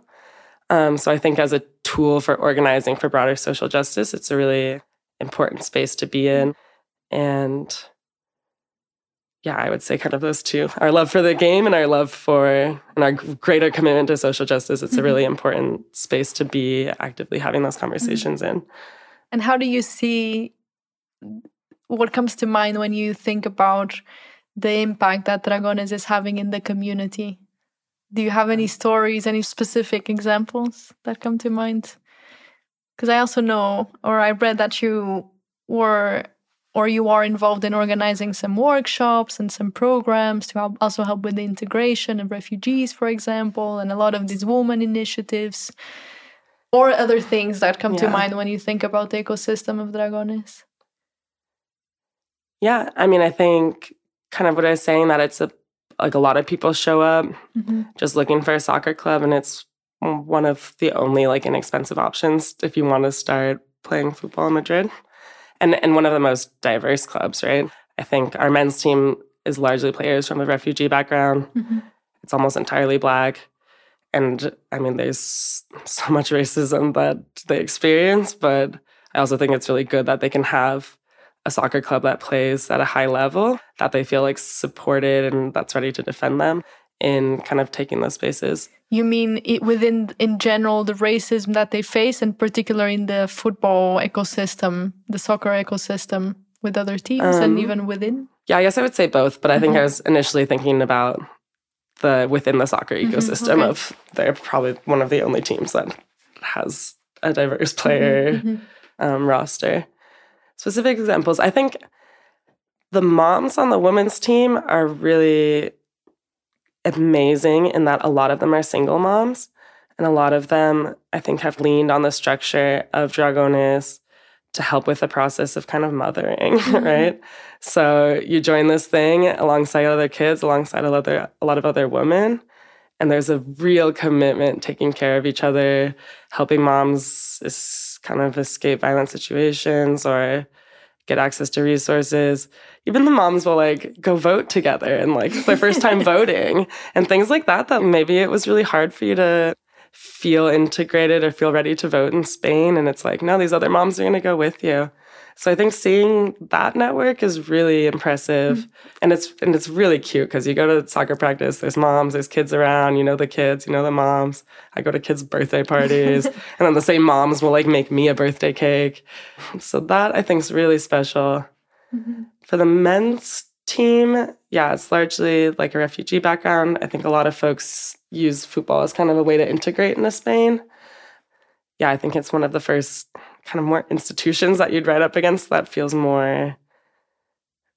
Um, so I think as a tool for organizing for broader social justice, it's a really important space to be in. And yeah, I would say kind of those two our love for the game and our love for and our greater commitment to social justice. It's mm-hmm. a really important space to be actively having those conversations mm-hmm. in. And how do you see what comes to mind when you think about the impact that Dragones is having in the community? Do you have any stories, any specific examples that come to mind? Because I also know, or I read that you were or you are involved in organizing some workshops and some programs to help, also help with the integration of refugees, for example, and a lot of these women initiatives, or other things that come yeah. to mind when you think about the ecosystem of Dragones. Yeah, I mean, I think kind of what I was saying that it's a like a lot of people show up mm-hmm. just looking for a soccer club, and it's one of the only like inexpensive options if you want to start playing football in Madrid and and one of the most diverse clubs, right? I think our men's team is largely players from a refugee background. Mm-hmm. It's almost entirely black. And I mean, there's so much racism that they experience, but I also think it's really good that they can have a soccer club that plays at a high level, that they feel like supported and that's ready to defend them in kind of taking those spaces. You mean it, within, in general, the racism that they face, and particularly in the football ecosystem, the soccer ecosystem with other teams, um, and even within? Yeah, I guess I would say both, but I think mm-hmm. I was initially thinking about the within the soccer mm-hmm, ecosystem mm-hmm, okay. of they're probably one of the only teams that has a diverse player mm-hmm, mm-hmm. um, roster. Specific examples, I think the moms on the women's team are really amazing in that a lot of them are single moms. And a lot of them, I think, have leaned on the structure of Dragones to help with the process of kind of mothering, mm-hmm. right? So you join this thing alongside other kids, alongside a lot, of, a lot of other women. And there's a real commitment taking care of each other, helping moms kind of escape violent situations or get access to resources. Even the moms will like go vote together and like it's their first time voting and things like that. That maybe it was really hard for you to feel integrated or feel ready to vote in Spain. And it's like, no, these other moms are going to go with you. So I think seeing that network is really impressive, mm-hmm. and it's and it's really cute because you go to soccer practice. There's moms, there's kids around. You know the kids, you know the moms. I go to kids' birthday parties, and then the same moms will like make me a birthday cake. So that I think is really special. Mm-hmm. For the men's team, yeah, it's largely like a refugee background. I think a lot of folks use football as kind of a way to integrate into Spain. Yeah, I think it's one of the first kind of more institutions that you'd write up against that feels more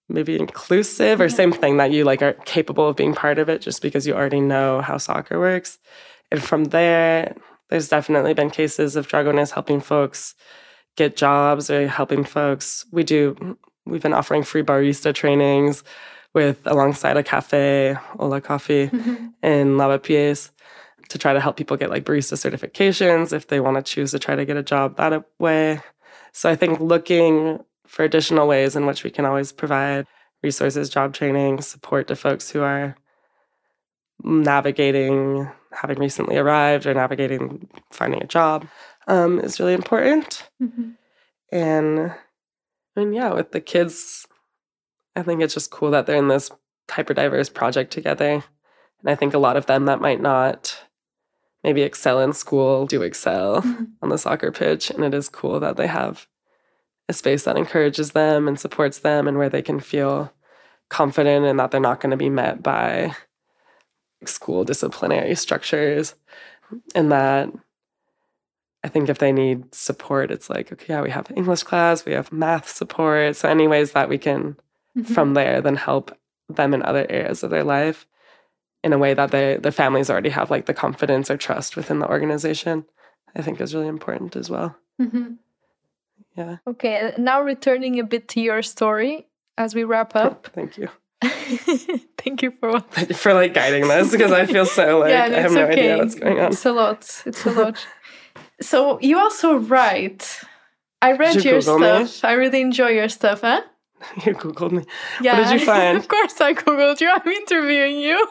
maybe inclusive or mm-hmm. same thing that you like are capable of being part of it just because you already know how soccer works. And from there, there's definitely been cases of Dragones helping folks get jobs or helping folks. We do, we've been offering free barista trainings with alongside a cafe, Hola Coffee mm-hmm. in Lavapiés to try to help people get like barista certifications if they want to choose to try to get a job that way. So I think looking for additional ways in which we can always provide resources, job training, support to folks who are navigating having recently arrived or navigating finding a job um, is really important. Mm-hmm. And I mean, yeah, with the kids, I think it's just cool that they're in this hyper diverse project together. And I think a lot of them that might not maybe excel in school do excel mm-hmm. on the soccer pitch. And it is cool that they have a space that encourages them and supports them and where they can feel confident and that they're not going to be met by school disciplinary structures. And that I think if they need support, it's like, okay, yeah, we have English class, we have math support. So, any ways that we can mm-hmm. from there then help them in other areas of their life in a way that they the families already have like the confidence or trust within the organization i think is really important as well mm-hmm. yeah okay now returning a bit to your story as we wrap up thank you thank you for thank you for like guiding this because i feel so like yeah, i have no okay. idea what's going on it's a lot it's a lot so you also write i read you your stuff me? i really enjoy your stuff huh You Googled me. Yeah. What did you find? Of course I Googled you. I'm interviewing you.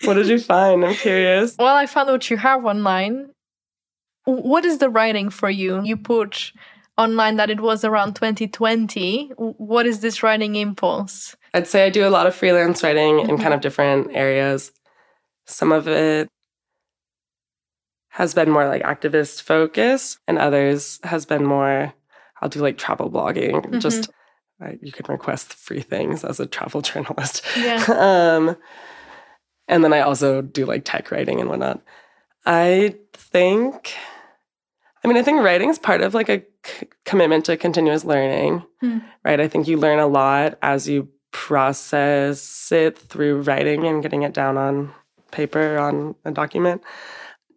what did you find? I'm curious. Well, I found what you have online. What is the writing for you? You put online that it was around 2020. What is this writing impulse? I'd say I do a lot of freelance writing mm-hmm. in kind of different areas. Some of it has been more like activist focus, and others has been more I'll do like travel blogging. Mm-hmm. Just I, you can request free things as a travel journalist. Yeah. um, and then I also do like tech writing and whatnot. I think, I mean, I think writing is part of like a c- commitment to continuous learning, hmm. right? I think you learn a lot as you process it through writing and getting it down on paper on a document.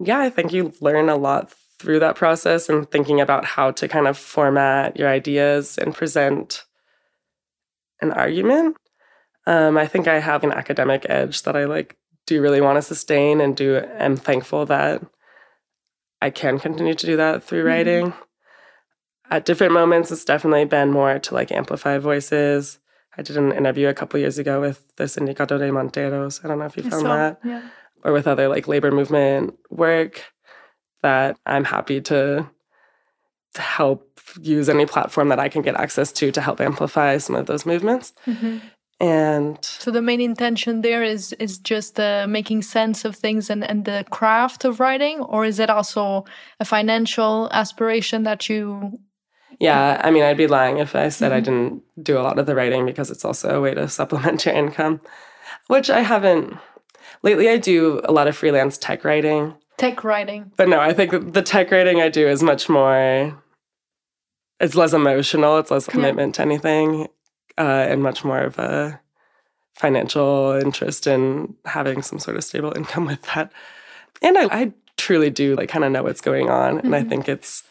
Yeah, I think you learn a lot through that process and thinking about how to kind of format your ideas and present an argument. Um, I think I have an academic edge that I like do really want to sustain and do am thankful that I can continue to do that through mm-hmm. writing. At different moments, it's definitely been more to like amplify voices. I did an interview a couple years ago with the Sindicato de Manteros. I don't know if you found that. Yeah. Or with other like labor movement work that I'm happy to, to help use any platform that I can get access to to help amplify some of those movements. Mm-hmm. And so the main intention there is is just uh, making sense of things and, and the craft of writing, or is it also a financial aspiration that you? Yeah, I mean, I'd be lying if I said mm-hmm. I didn't do a lot of the writing because it's also a way to supplement your income, which I haven't. Lately, I do a lot of freelance tech writing. Tech writing. But no, I think the tech writing I do is much more. It's less emotional. It's less commitment yeah. to anything uh, and much more of a financial interest in having some sort of stable income with that. And I, I truly do like kind of know what's going on, mm-hmm. and I mm-hmm. think it's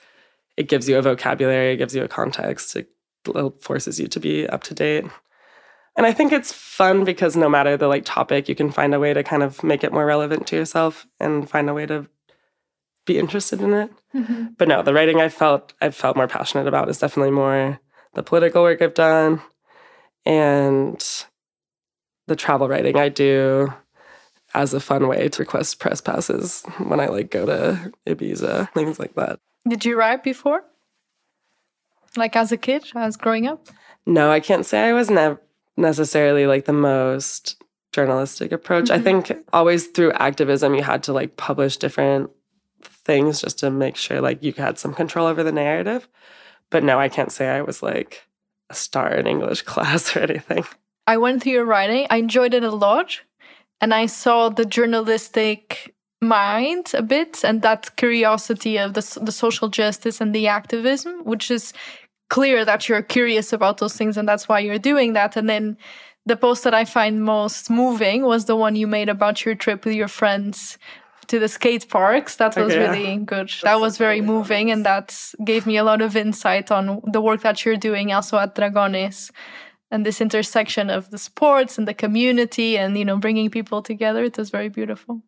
it gives you a vocabulary, it gives you a context, it forces you to be up to date. And I think it's fun because no matter the like topic, you can find a way to kind of make it more relevant to yourself and find a way to be interested in it. Mm-hmm. But no, the writing I felt I felt more passionate about is definitely more the political work I've done and the travel writing I do as a fun way to request press passes when I like go to Ibiza, things like that. Did you write before? Like as a kid, as growing up? No, I can't say I was never necessarily like the most journalistic approach. Mm-hmm. I think always through activism you had to like publish different things just to make sure like you had some control over the narrative. But no, I can't say I was like a star in English class or anything. I went through your writing. I enjoyed it a lot. And I saw the journalistic mind a bit and that curiosity of the, the social justice and the activism, which is clear that you're curious about those things and that's why you're doing that. And then the post that I find most moving was the one you made about your trip with your friends to the skate parks. That was okay, really good. That's that was very moving, nice. and that gave me a lot of insight on the work that you're doing also at Dragones and this intersection of the sports and the community and you know bringing people together. It was very beautiful.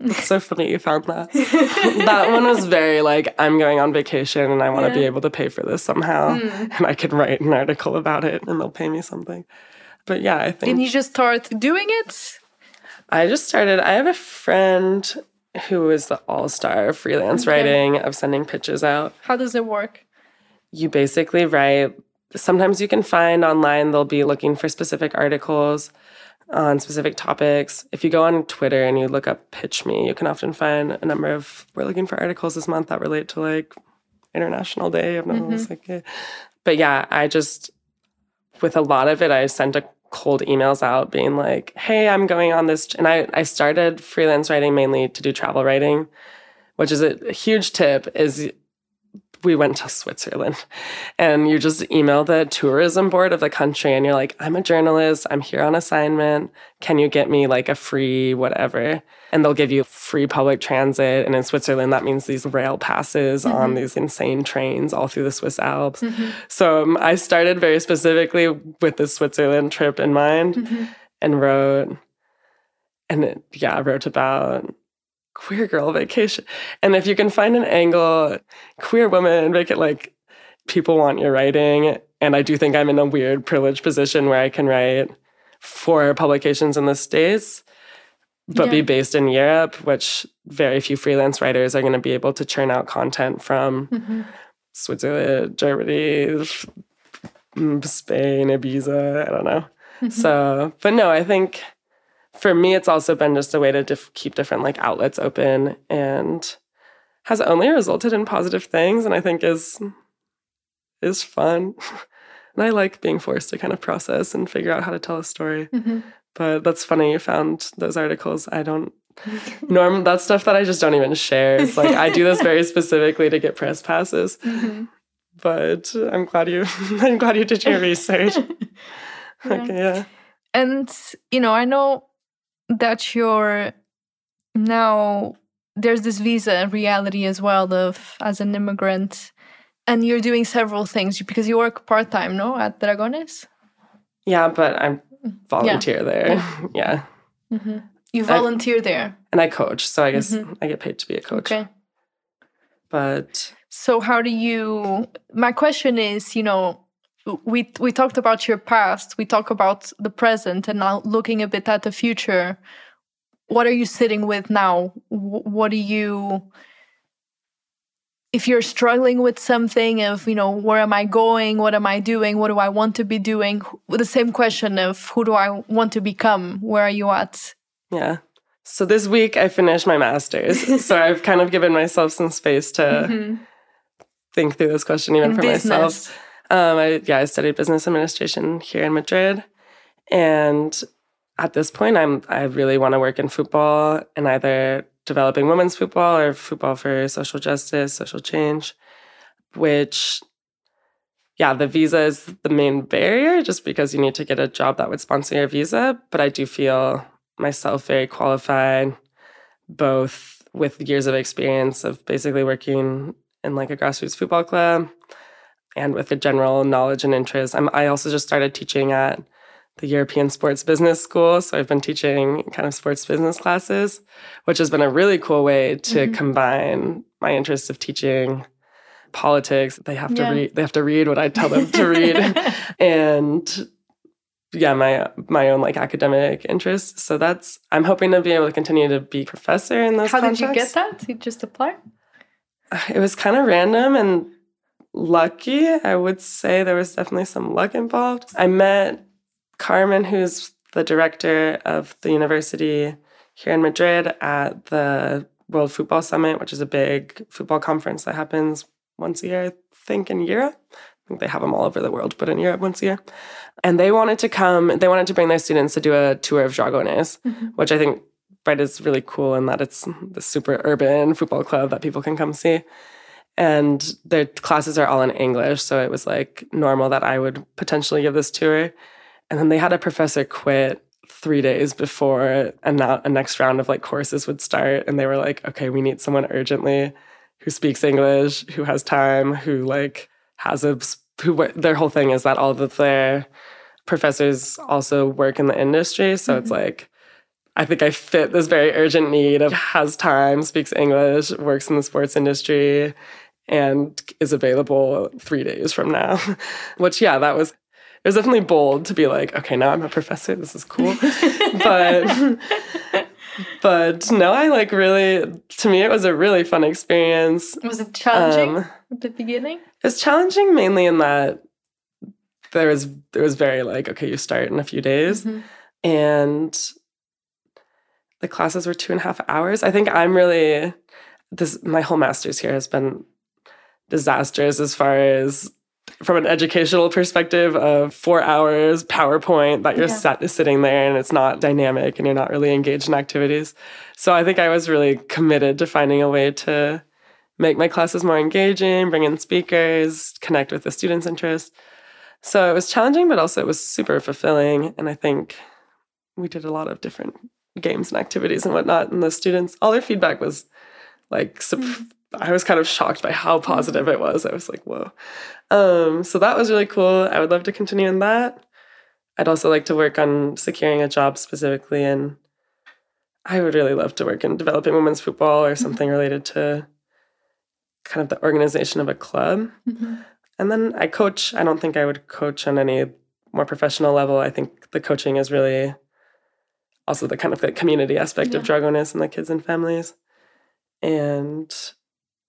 It's so funny you found that. that one was very like, I'm going on vacation and I want to yeah. be able to pay for this somehow. Mm. And I can write an article about it and they'll pay me something. But yeah, I think. Didn't you just start doing it? I just started. I have a friend who is the all star freelance okay. writing of sending pitches out. How does it work? You basically write, sometimes you can find online, they'll be looking for specific articles on specific topics. If you go on Twitter and you look up Pitch Me, you can often find a number of, we're looking for articles this month that relate to like International Day of Novels. Mm-hmm. Like, but yeah, I just, with a lot of it, I sent a cold emails out being like, hey, I'm going on this. And I, I started freelance writing mainly to do travel writing, which is a, a huge tip is we went to Switzerland and you just email the tourism board of the country and you're like, I'm a journalist, I'm here on assignment. Can you get me like a free whatever? And they'll give you free public transit. And in Switzerland, that means these rail passes mm-hmm. on these insane trains all through the Swiss Alps. Mm-hmm. So um, I started very specifically with the Switzerland trip in mind mm-hmm. and wrote, and it, yeah, I wrote about queer girl vacation. And if you can find an angle, queer woman, make it like people want your writing. And I do think I'm in a weird privileged position where I can write for publications in the States, but yeah. be based in Europe, which very few freelance writers are going to be able to churn out content from mm-hmm. Switzerland, Germany, Spain, Ibiza. I don't know. Mm-hmm. So, but no, I think for me, it's also been just a way to keep different like outlets open and has only resulted in positive things. And I think is is fun. and I like being forced to kind of process and figure out how to tell a story. Mhm. But that's funny you found those articles. I don't norm that stuff that I just don't even share. It's like I do this very specifically to get press passes. Mhm. But I'm glad you I'm glad you did your research. Yeah. Okay, yeah. And you know, I know that you're now there's this visa reality as well of as an immigrant, and you're doing several things because you work part time, no, at Dragones. Yeah, but I'm volunteer there. Yeah. Mm-hmm. You I- volunteer there. And I coach, so I guess Mhm. I get paid to be a coach. Okay. But So how do you? My question is, you know, we we talked about your past, we talk about the present, and now looking a bit at the future. What are you sitting with now? What do you? If you're struggling with something of, you know, where am I going? What am I doing? What do I want to be doing? The same question of who do I want to become? Where are you at? yeah. So this week I finished my master's. so I've kind of given myself some space to Mhm. think through this question even In for myself. Um, I, yeah, I studied business administration here in Madrid, and at this point, I'm I really want to work in football and either developing women's football or football for social justice, social change. Which, yeah, the visa is the main barrier, just because you need to get a job that would sponsor your visa. But I do feel myself very qualified, both with years of experience of basically working in like a grassroots football club and with a general knowledge and interest. I'm, I also just started teaching at the European Sports Business School. So I've been teaching kind of sports business classes, which has been a really cool way to Mhm. combine my interest of teaching politics. They have to read they have to read what I tell them to read and yeah, my my own like academic interests. So that's I'm hoping to be able to continue to be professor in those How did you get that? You just apply? It was kind of random and lucky. I would say there was definitely some luck involved. I met Carmen, who's the director of the university here in Madrid, at the World Football Summit, which is a big football conference that happens once a year, I think, in Europe. I think they have them all over the world, but in Europe once a year. And they wanted to come, they wanted to bring their students to do a tour of Dragones, Mhm. which I think right is really cool in that it's the super urban football club that people can come see. And their classes are all in English. So it was like normal that I would potentially give this tour. And then they had a professor quit three days before and now a next round of like courses would start. And they were like, okay, we need someone urgently who speaks English, who has time, who like has a who their whole thing is that all of their professors also work in the industry. So it's Mhm. like I think I fit this very urgent need of has time, speaks English, works in the sports industry, and is available three days from now. Which, yeah, that was it was definitely bold to be like, okay, now I'm a professor. This is cool. but but no, I like really to me it was a really fun experience. Was it challenging Um, at the beginning? it was challenging mainly in that there was there was very like, okay, you start in a few days Mhm. and the classes were two and a half hours. I think I'm really this my whole master's here has been disastrous as far as from an educational perspective of four hours PowerPoint that you're Yeah. sat sitting there and it's not dynamic and you're not really engaged in activities. So I think I was really committed to finding a way to make my classes more engaging, bring in speakers, connect with the students' interest. So it was challenging, but also it was super fulfilling. And I think we did a lot of different games and activities and whatnot. And the students, all their feedback was like, sup- mm-hmm. I was kind of shocked by how positive it was. I was like, whoa. Um, so that was really cool. I would love to continue in that. I'd also like to work on securing a job specifically. And I would really love to work in developing women's football or something related to kind of the organization of a club. Mhm. And then I coach. I don't think I would coach on any more professional level. I think the coaching is really also the kind of the community aspect of Dragones and the kids and families. And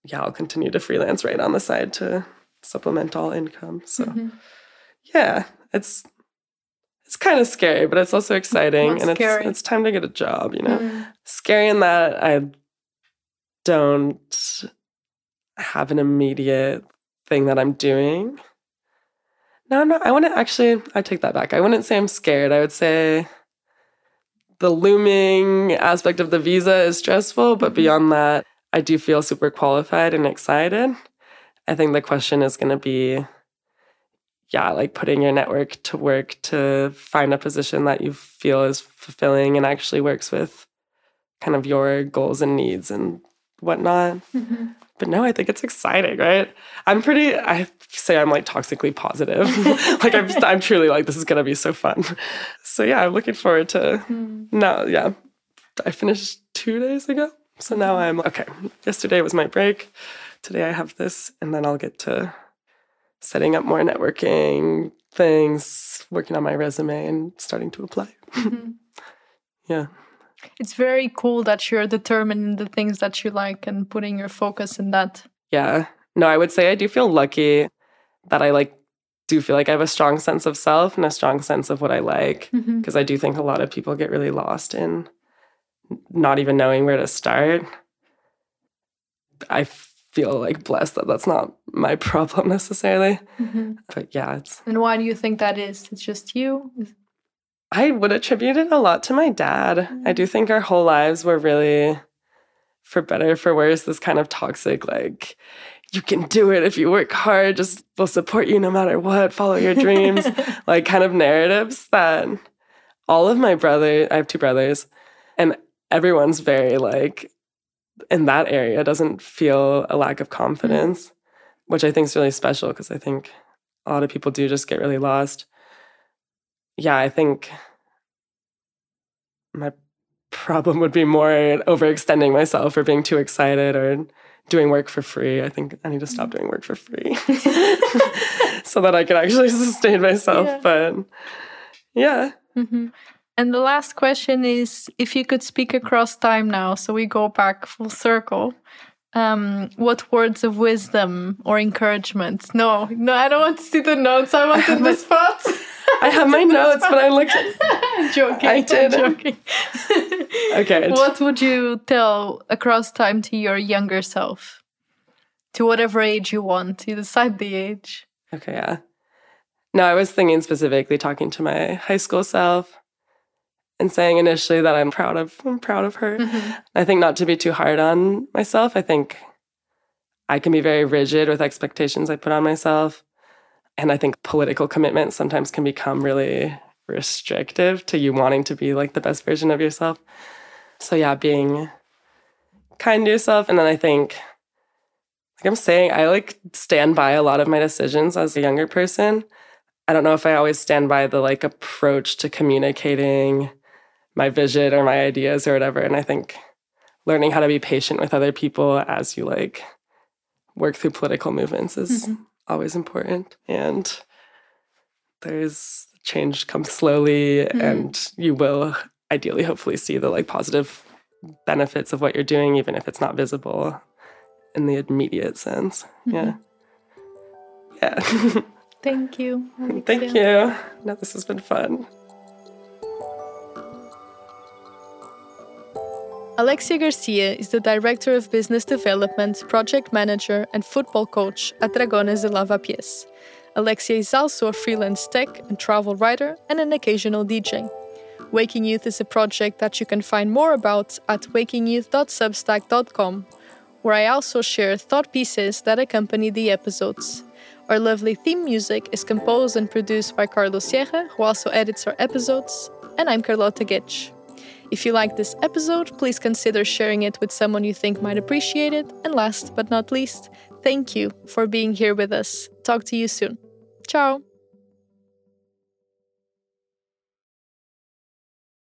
yeah, I'll continue to freelance right on the side to supplement all income. So Mhm. yeah, it's it's kind of scary, but it's also exciting. And it's scary? it's time to get a job, you know Mm. scary in that I don't have an immediate thing that I'm doing. No, I'm not. I wouldn't actually, I take that back. I wouldn't say I'm scared. I would say the looming aspect of the visa is stressful, but beyond that, I do feel super qualified and excited. I think the question is going to be yeah, like putting your network to work to find a position that you feel is fulfilling and actually works with kind of your goals and needs and whatnot. Mm-hmm. But no, I think it's exciting, right? I'm pretty, I say I'm like toxically positive. like I'm, I'm truly like, this is going to be so fun. So yeah, I'm looking forward to mm. now. Yeah. I finished two days ago. So now. I'm okay. Yesterday was my break. Today I have this, and then I'll get to setting up more networking things, working on my resume, and starting to apply. Mm-hmm. yeah. It's very cool that you're determining the things that you like and putting your focus in that. Yeah. No, I would say I do feel lucky that I like do feel like I have a strong sense of self and a strong sense of what I like because mm-hmm. I do think a lot of people get really lost in not even knowing where to start. I feel like blessed that that's not my problem necessarily. Mm-hmm. But yeah, it's. And why do you think that is? It's just you? I would attribute it a lot to my dad. Mm-hmm. I do think our whole lives were really, for better for worse, this kind of toxic, like, you can do it if you work hard, just we'll support you no matter what, follow your dreams, like kind of narratives that all of my brother, I have two brothers, and everyone's very like, in that area doesn't feel a lack of confidence, mm-hmm. which I think is really special because I think a lot of people do just get really lost. Yeah, I think my problem would be more overextending myself or being too excited or doing work for free. I think I need to stop mm-hmm. doing work for free so that I can actually sustain myself. Yeah. But yeah. Mm-hmm. And the last question is if you could speak across time now, so we go back full circle. Um, what words of wisdom or encouragement? No, no, I don't want to see the notes. I want in the spot. I have my notes, but I looked at. joking. I did. I'm joking. okay. What would you tell across time to your younger self? To whatever age you want. You decide the age. Okay, yeah. No, I was thinking specifically talking to my high school self and saying initially that I'm proud of I'm proud of her. Mm-hmm. I think not to be too hard on myself. I think I can be very rigid with expectations I put on myself. And I think political commitment sometimes can become really restrictive to you wanting to be like the best version of yourself. So yeah, being kind to yourself. And then I think like I'm saying, I like stand by a lot of my decisions as a younger person. I don't know if I always stand by the like approach to communicating my vision or my ideas or whatever. And I think learning how to be patient with other people as you like work through political movements is mm-hmm. always important. And there's change comes slowly mm-hmm. and you will ideally hopefully see the like positive benefits of what you're doing even if it's not visible in the immediate sense. Mm-hmm. Yeah. Yeah. Thank you. Thank you. No, this has been fun. Alexia García is the Director of Business Development, Project Manager, and Football Coach at Dragones de Lavapiés. Alexia is also a freelance tech and travel writer and an occasional DJ. Waking Youth is a project that you can find more about at wakingyouth.substack.com, where I also share thought pieces that accompany the episodes. Our lovely theme music is composed and produced by Carlos Sierra, who also edits our episodes, and I'm Carlota Guedes. If you like this episode, please consider sharing it with someone you think might appreciate it. And last but not least, thank you for being here with us. Talk to you soon. Ciao.